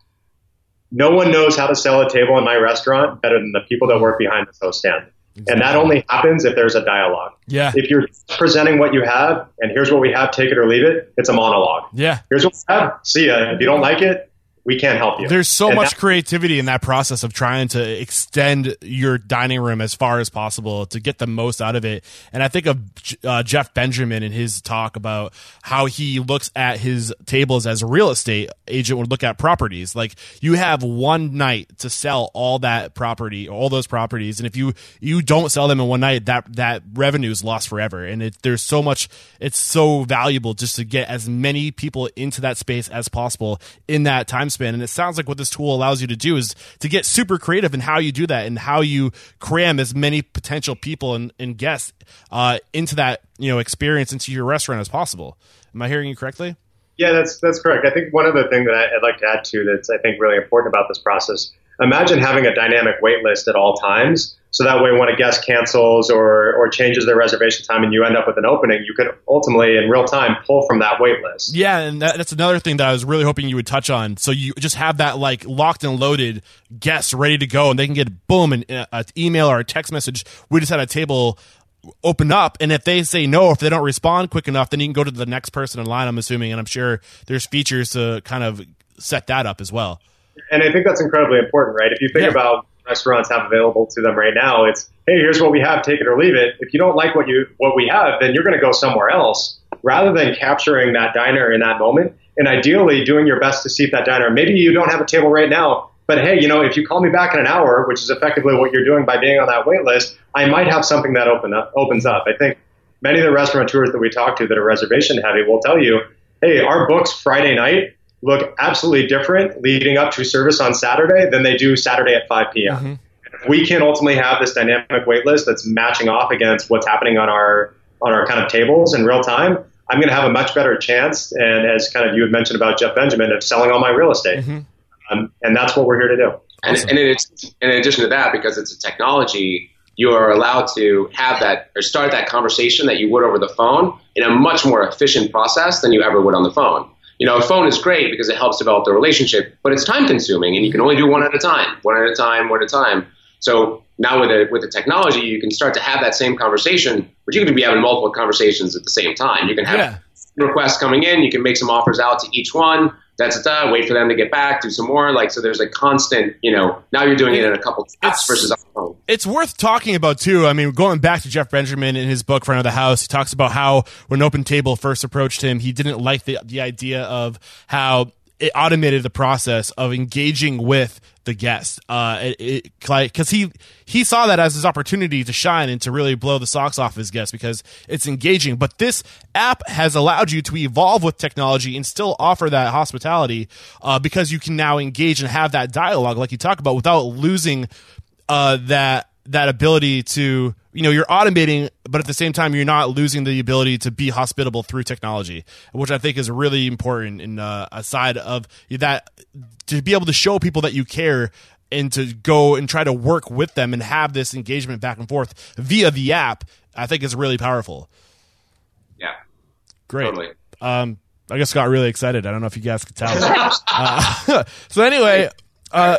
no one knows how to sell a table in my restaurant better than the people that work behind the host stand. Exactly. And that only happens if there's a dialogue. Yeah. If you're presenting what you have and here's what we have, take it or leave it, it's a monologue. Yeah. Here's what we have, see ya. If you don't like it, we can't help you. There's so and much creativity in that process of trying to extend your dining room as far as possible to get the most out of it. And I think of uh, Jeff Benjamin in his talk about how he looks at his tables as a real estate agent would look at properties. Like you have one night to sell all that property, all those properties, and if you you don't sell them in one night, that that revenue is lost forever. And it, there's so much, it's so valuable just to get as many people into that space as possible in that time span. And it sounds like what this tool allows you to do is to get super creative in how you do that and how you cram as many potential people and, and guests uh, into that you know experience into your restaurant as possible. Am I hearing you correctly? Yeah, that's that's correct. I think one other thing that I'd like to add to that's I think really important about this process. Imagine having a dynamic wait list at all times so that way, when a guest cancels or, or changes their reservation time and you end up with an opening, you could ultimately, in real time, pull from that wait list. Yeah, and that, that's another thing that I was really hoping you would touch on. So you just have that like locked and loaded guest ready to go, and they can get boom an, uh, an email or a text message. We just had a table open up and if they say no if they don't respond quick enough then you can go to the next person in line i'm assuming and i'm sure there's features to kind of set that up as well and i think that's incredibly important right if you think yeah. about restaurants have available to them right now. It's hey, here's what we have, take it or leave it. If you don't like what you what we have, then you're going to go somewhere else. Rather than capturing that diner in that moment, and ideally doing your best to seat that diner. Maybe you don't have a table right now, but hey, you know, if you call me back in an hour, which is effectively what you're doing by being on that wait list, I might have something that open up, opens up. I think many of the restaurateurs that we talk to that are reservation heavy will tell you, hey, our books Friday night look absolutely different leading up to service on Saturday than they do Saturday at 5 p.m. Mm-hmm. We can ultimately have this dynamic wait list that's matching off against what's happening on our on our kind of tables in real time. I'm going to have a much better chance, and as kind of you had mentioned about Jeff Benjamin, of selling all my real estate. Mm-hmm. Um, and that's what we're here to do. And, awesome. and in, in addition to that, because it's a technology, you are allowed to have that or start that conversation that you would over the phone in a much more efficient process than you ever would on the phone. You know, a phone is great because it helps develop the relationship, but it's time consuming and you can only do one at a time, one at a time, one at a time. So now with the, with the technology, you can start to have that same conversation, but you can be having multiple conversations at the same time. You can have yeah. requests coming in, you can make some offers out to each one that's da, wait for them to get back, do some more. Like so, there's a constant. You know, now you're doing it in a couple taps versus a phone. It's worth talking about too. I mean, going back to Jeff Benjamin in his book Front of the House, he talks about how when OpenTable first approached him, he didn't like the the idea of how it automated the process of engaging with the guest. Uh, because he he saw that as his opportunity to shine and to really blow the socks off his guests because it's engaging. But this app has allowed you to evolve with technology and still offer that hospitality uh, because you can now engage and have that dialogue, like you talk about, without losing uh, that that ability to you know you're automating but at the same time you're not losing the ability to be hospitable through technology which i think is really important in uh, a side of that to be able to show people that you care and to go and try to work with them and have this engagement back and forth via the app i think is really powerful yeah great totally. um I just got really excited. I don't know if you guys could tell. (laughs) uh, (laughs) so anyway, uh,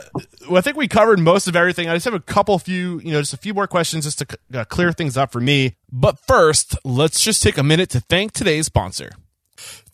well, I think we covered most of everything. I just have a couple few, you know, just a few more questions just to uh, clear things up for me. But first, let's just take a minute to thank today's sponsor.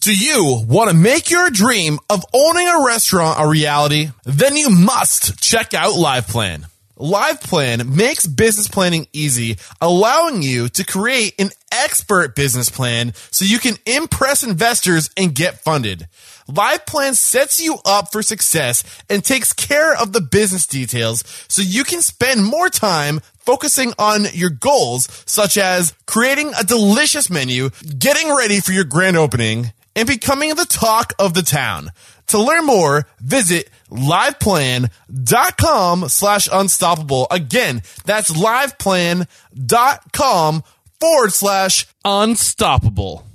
Do you want to make your dream of owning a restaurant a reality? Then you must check out LivePlan. LivePlan makes business planning easy, allowing you to create an expert business plan so you can impress investors and get funded. LivePlan sets you up for success and takes care of the business details so you can spend more time focusing on your goals, such as creating a delicious menu, getting ready for your grand opening, and becoming the talk of the town. To learn more, visit liveplan.com slash unstoppable. Again, that's liveplan.com forward slash unstoppable.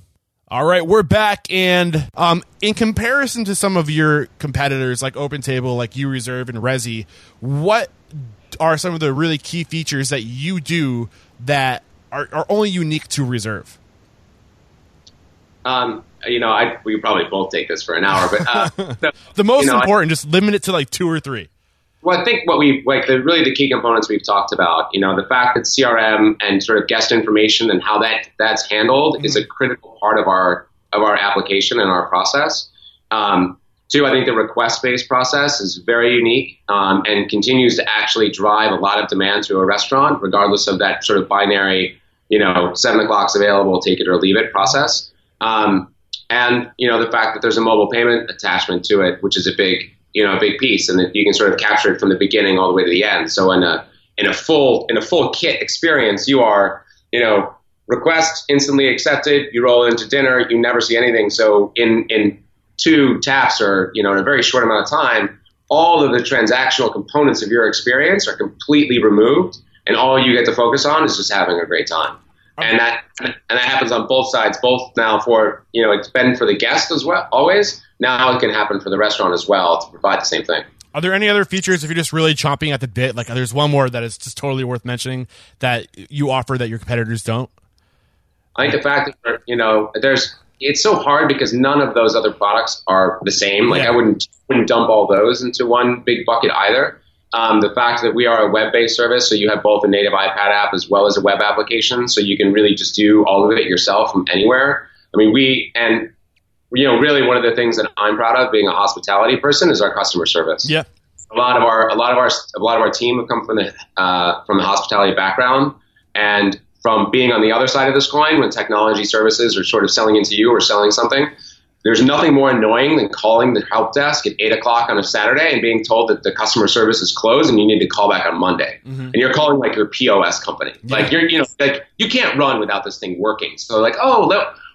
All right, we're back, and um, in comparison to some of your competitors like OpenTable, like You Reserve and Resy, what are some of the really key features that you do that are, are only unique to Reserve? Um, you know, I we could probably both take this for an hour, but uh, (laughs) the, the most you know, important, I, just limit it to like two or three. Well, I think what we like the really the key components we've talked about. You know, the fact that CRM and sort of guest information and how that that's handled mm-hmm. is a critical part of our of our application and our process. Um, two, I think the request based process is very unique um, and continues to actually drive a lot of demand to a restaurant, regardless of that sort of binary, you know, seven o'clock's available, take it or leave it process. Um, and you know the fact that there's a mobile payment attachment to it, which is a big you know a big piece, and that you can sort of capture it from the beginning all the way to the end. So in a in a full in a full kit experience, you are you know request instantly accepted. You roll into dinner, you never see anything. So in in two taps or you know in a very short amount of time, all of the transactional components of your experience are completely removed, and all you get to focus on is just having a great time. Okay. And that and that happens on both sides. Both now for you know it's been for the guest as well always. Now it can happen for the restaurant as well to provide the same thing. Are there any other features if you're just really chomping at the bit? Like there's one more that is just totally worth mentioning that you offer that your competitors don't. I think the fact that you know there's it's so hard because none of those other products are the same. Like yeah. I wouldn't wouldn't dump all those into one big bucket either. Um, the fact that we are a web-based service, so you have both a native iPad app as well as a web application, so you can really just do all of it yourself from anywhere. I mean, we and you know, really one of the things that I'm proud of being a hospitality person is our customer service. Yeah. A lot of our a lot of our a lot of our team have come from the uh, from the hospitality background, and from being on the other side of this coin when technology services are sort of selling into you or selling something, there's nothing more annoying than calling the help desk at eight o'clock on a Saturday and being told that the customer service is closed and you need to call back on Monday. Mm-hmm. And you're calling like your POS company. Yeah. Like you're, you know, like you can't run without this thing working. So like, oh,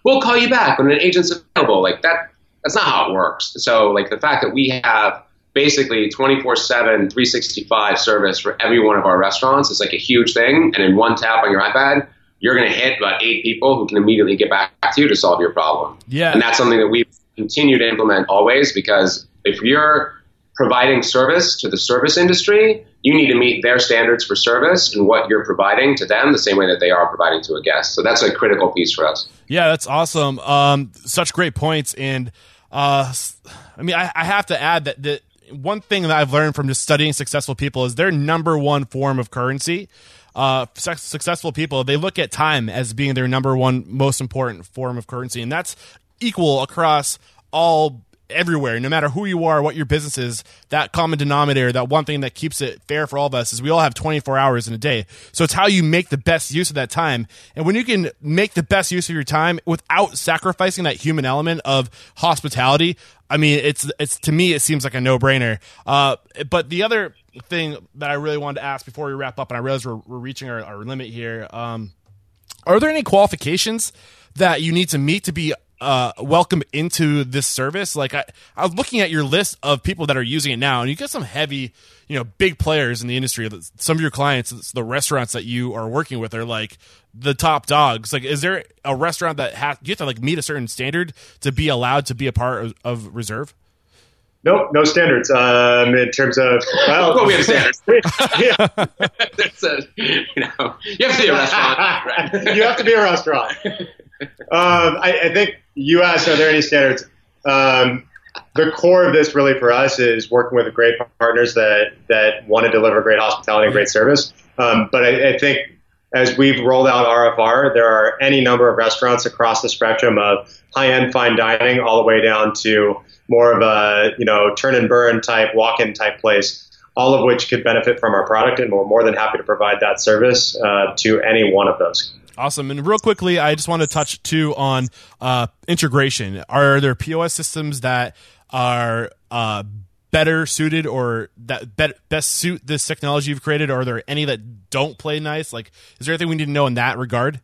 we'll call you back when an agent's available. Like that, that's not how it works. So like the fact that we have basically 24 7, 365 service for every one of our restaurants is like a huge thing. And in one tap on your iPad, you're going to hit about eight people who can immediately get back to you to solve your problem. Yeah. And that's something that we continue to implement always because if you're providing service to the service industry, you need to meet their standards for service and what you're providing to them the same way that they are providing to a guest. So that's a critical piece for us. Yeah, that's awesome. Um, such great points. And uh, I mean, I, I have to add that, that one thing that I've learned from just studying successful people is their number one form of currency uh, successful people, they look at time as being their number one most important form of currency, and that's equal across all everywhere, no matter who you are, what your business is, that common denominator, that one thing that keeps it fair for all of us is we all have 24 hours in a day. So it's how you make the best use of that time. And when you can make the best use of your time without sacrificing that human element of hospitality, I mean, it's, it's, to me, it seems like a no brainer. Uh, but the other, thing that I really wanted to ask before we wrap up, and I realize we're, we're reaching our, our, limit here. Um, are there any qualifications that you need to meet to be uh, welcome into this service? Like I, I was looking at your list of people that are using it now, and you get some heavy, you know, big players in the industry. Some of your clients, the restaurants that you are working with, are like the top dogs. Like, is there a restaurant that has you have to like meet a certain standard to be allowed to be a part of, of Reserve? Nope, no standards um, in terms of. Well, well we have standards. (laughs) yeah. A, you know, you have to be a restaurant. (laughs) You have to be a restaurant. Um, I, I, think you asked, are there any standards? Um, the core of this, really, for us, is working with great partners that that want to deliver great hospitality and great service. Um, but I, I think as we've rolled out RFR, there are any number of restaurants across the spectrum of high-end fine dining, all the way down to more of a you know turn and burn type walk-in type place all of which could benefit from our product and we're more than happy to provide that service uh, to any one of those. Awesome. And real quickly i just want to touch too on uh, integration. Are there pos systems that are uh, better suited or that best suit this technology you've created? Are there any that don't play nice? Like is there anything we need to know in that regard?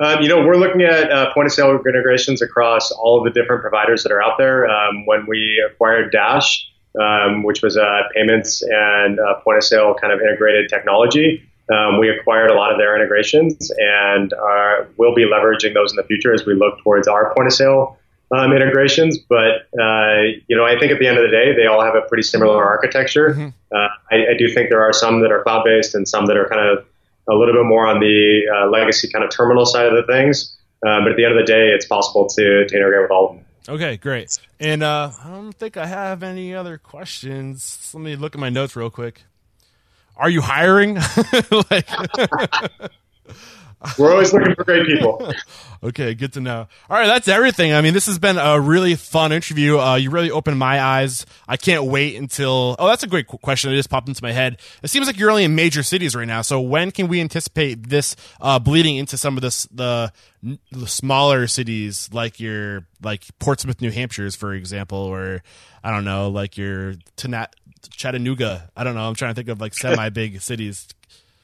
Um, you know, we're looking at uh, point of sale integrations across all of the different providers that are out there. Um, when we acquired Dash, um, which was a payments and point of sale kind of integrated technology, um, we acquired a lot of their integrations and uh, we'll be leveraging those in the future as we look towards our point of sale um, integrations. But uh, you know, I think at the end of the day, they all have a pretty similar architecture. Mm-hmm. Uh, I, I, do think there are some that are cloud based and some that are kind of a little bit more on the uh, legacy kind of terminal side of the things. Uh, but at the end of the day, it's possible to, to integrate with all of them. Okay, great. And uh, I don't think I have any other questions. Let me look at my notes real quick. Are you hiring? (laughs) like, (laughs) (laughs) We're always looking for great people. (laughs) okay, good to know. All right, that's everything. I mean, this has been a really fun interview. Uh, you really opened my eyes. I can't wait until. Oh, that's a great question. It just popped into my head. It seems like you're only in major cities right now. So when can we anticipate this uh, bleeding into some of this the, the smaller cities like your like Portsmouth, New Hampshire's, for example, or I don't know, like your Tanat, Chattanooga. I don't know. I'm trying to think of like semi big (laughs) cities.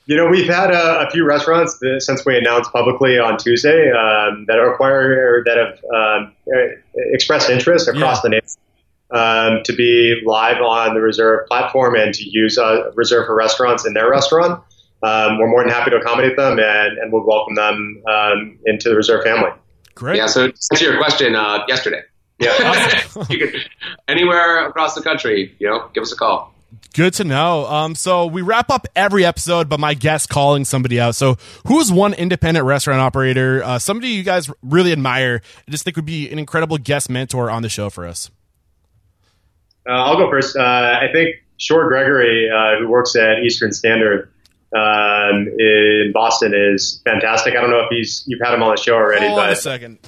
You know, we've had a, a few restaurants that, since we announced publicly on Tuesday um, that acquire that have um, expressed interest across yeah. the nation um, to be live on the Reserve platform and to use uh, Reserve for restaurants in their restaurant. Um, we're more than happy to accommodate them and, and we'll welcome them um, into the Reserve family. Great. Yeah. So to answer your question, uh, yesterday. Yeah. (laughs) you could anywhere across the country, you know, give us a call. Good to know. Um, so we wrap up every episode, but my guest calling somebody out. So who's one independent restaurant operator, uh, somebody you guys really admire, and just think would be an incredible guest mentor on the show for us? Uh, I'll go first. Uh, I think Shore Gregory, uh, who works at Eastern Standard um, in Boston, is fantastic. I don't know if he's you've had him on the show already. Hold but on a second.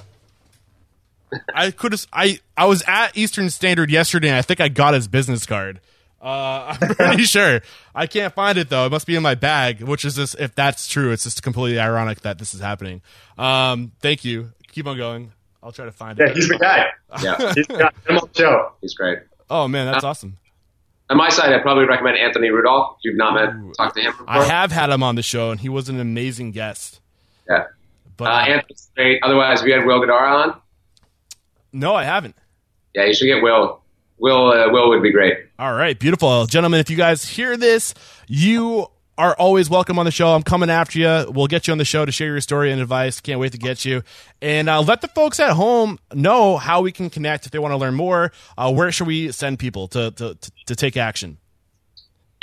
I could have. I I was at Eastern Standard yesterday. and I think I got his business card. Uh, (laughs) I'm pretty sure. I can't find it though. It must be in my bag, which is just If that's true, it's just completely ironic that this is happening. Um, thank you. Keep on going. I'll try to find Yeah, it. he's the guy. Yeah, (laughs) He's the guy. Him on the show. he's great. Oh man, that's awesome. On my side, I'd probably recommend Anthony Rudolf. If you've not met, talked to him before. I have had him on the show, and he was an amazing guest. Yeah. But Uh, Anthony's great. Otherwise, we had Will Guidara on. no, I haven't. Yeah, you should get Will. Will uh, Will would be great. All right, beautiful, gentlemen. If you guys hear this, you are always welcome on the show. I'm coming after you. We'll get you on the show to share your story and advice. Can't wait to get you. And uh, let the folks at home know how we can connect if they want to learn more. Uh, where should we send people to, to, to, to take action?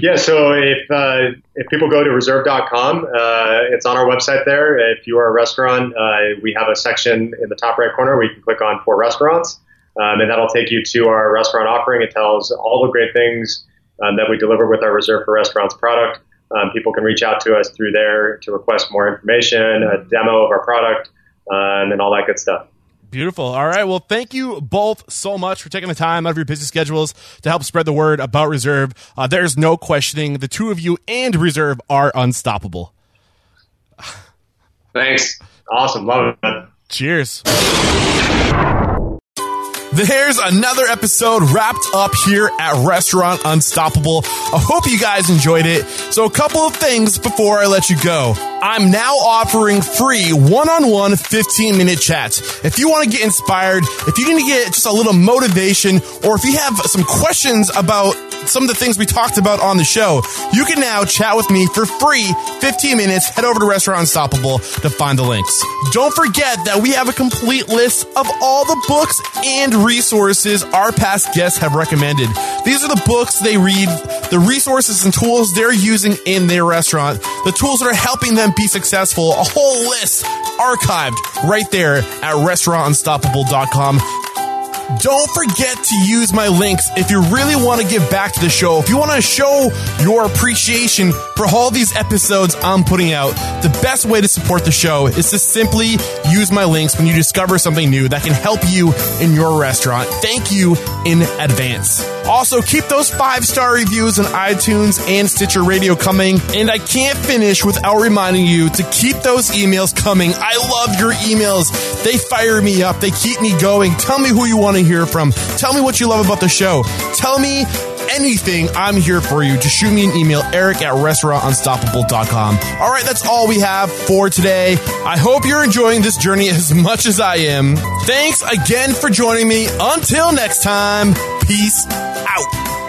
Yeah, so if uh, if people go to reserve.com, uh, it's on our website there. If you are a restaurant, uh, we have a section in the top right corner where you can click on for restaurants, um, and that'll take you to our restaurant offering. It tells all the great things um, that we deliver with our Reserve for Restaurants product. Um, people can reach out to us through there to request more information, a demo of our product, um, and all that good stuff. Beautiful. All right. Well, thank you both so much for taking the time out of your busy schedules to help spread the word about Reserve. Uh, there's no questioning the two of you and Reserve are unstoppable. Thanks. Awesome. Love it. Cheers. There's another episode wrapped up here at Restaurant Unstoppable. I hope you guys enjoyed it. So, a couple of things before I let you go. I'm now offering free one on one 15 minute chats. If you want to get inspired, if you need to get just a little motivation, or if you have some questions about some of the things we talked about on the show, you can now chat with me for free 15 minutes. Head over to Restaurant Unstoppable to find the links. Don't forget that we have a complete list of all the books and resources our past guests have recommended. These are the books they read, the resources and tools they're using in their restaurant, the tools that are helping them be successful. A whole list archived right there at restaurantunstoppable.com. Don't forget to use my links if you really want to give back to the show. If you want to show your appreciation for all these episodes I'm putting out, the best way to support the show is to simply use my links when you discover something new that can help you in your restaurant. Thank you in advance. Also, keep those five star reviews on iTunes and Stitcher Radio coming. And I can't finish without reminding you to keep those emails coming. I love your emails. They fire me up, they keep me going. Tell me who you want to hear from. Tell me what you love about the show. Tell me anything, I'm here for you. Just shoot me an email, eric at restaurantunstoppable.com. All right, that's all we have for today. I hope you're enjoying this journey as (laughs) much as I am. Thanks again for joining me. Until next time, peace out.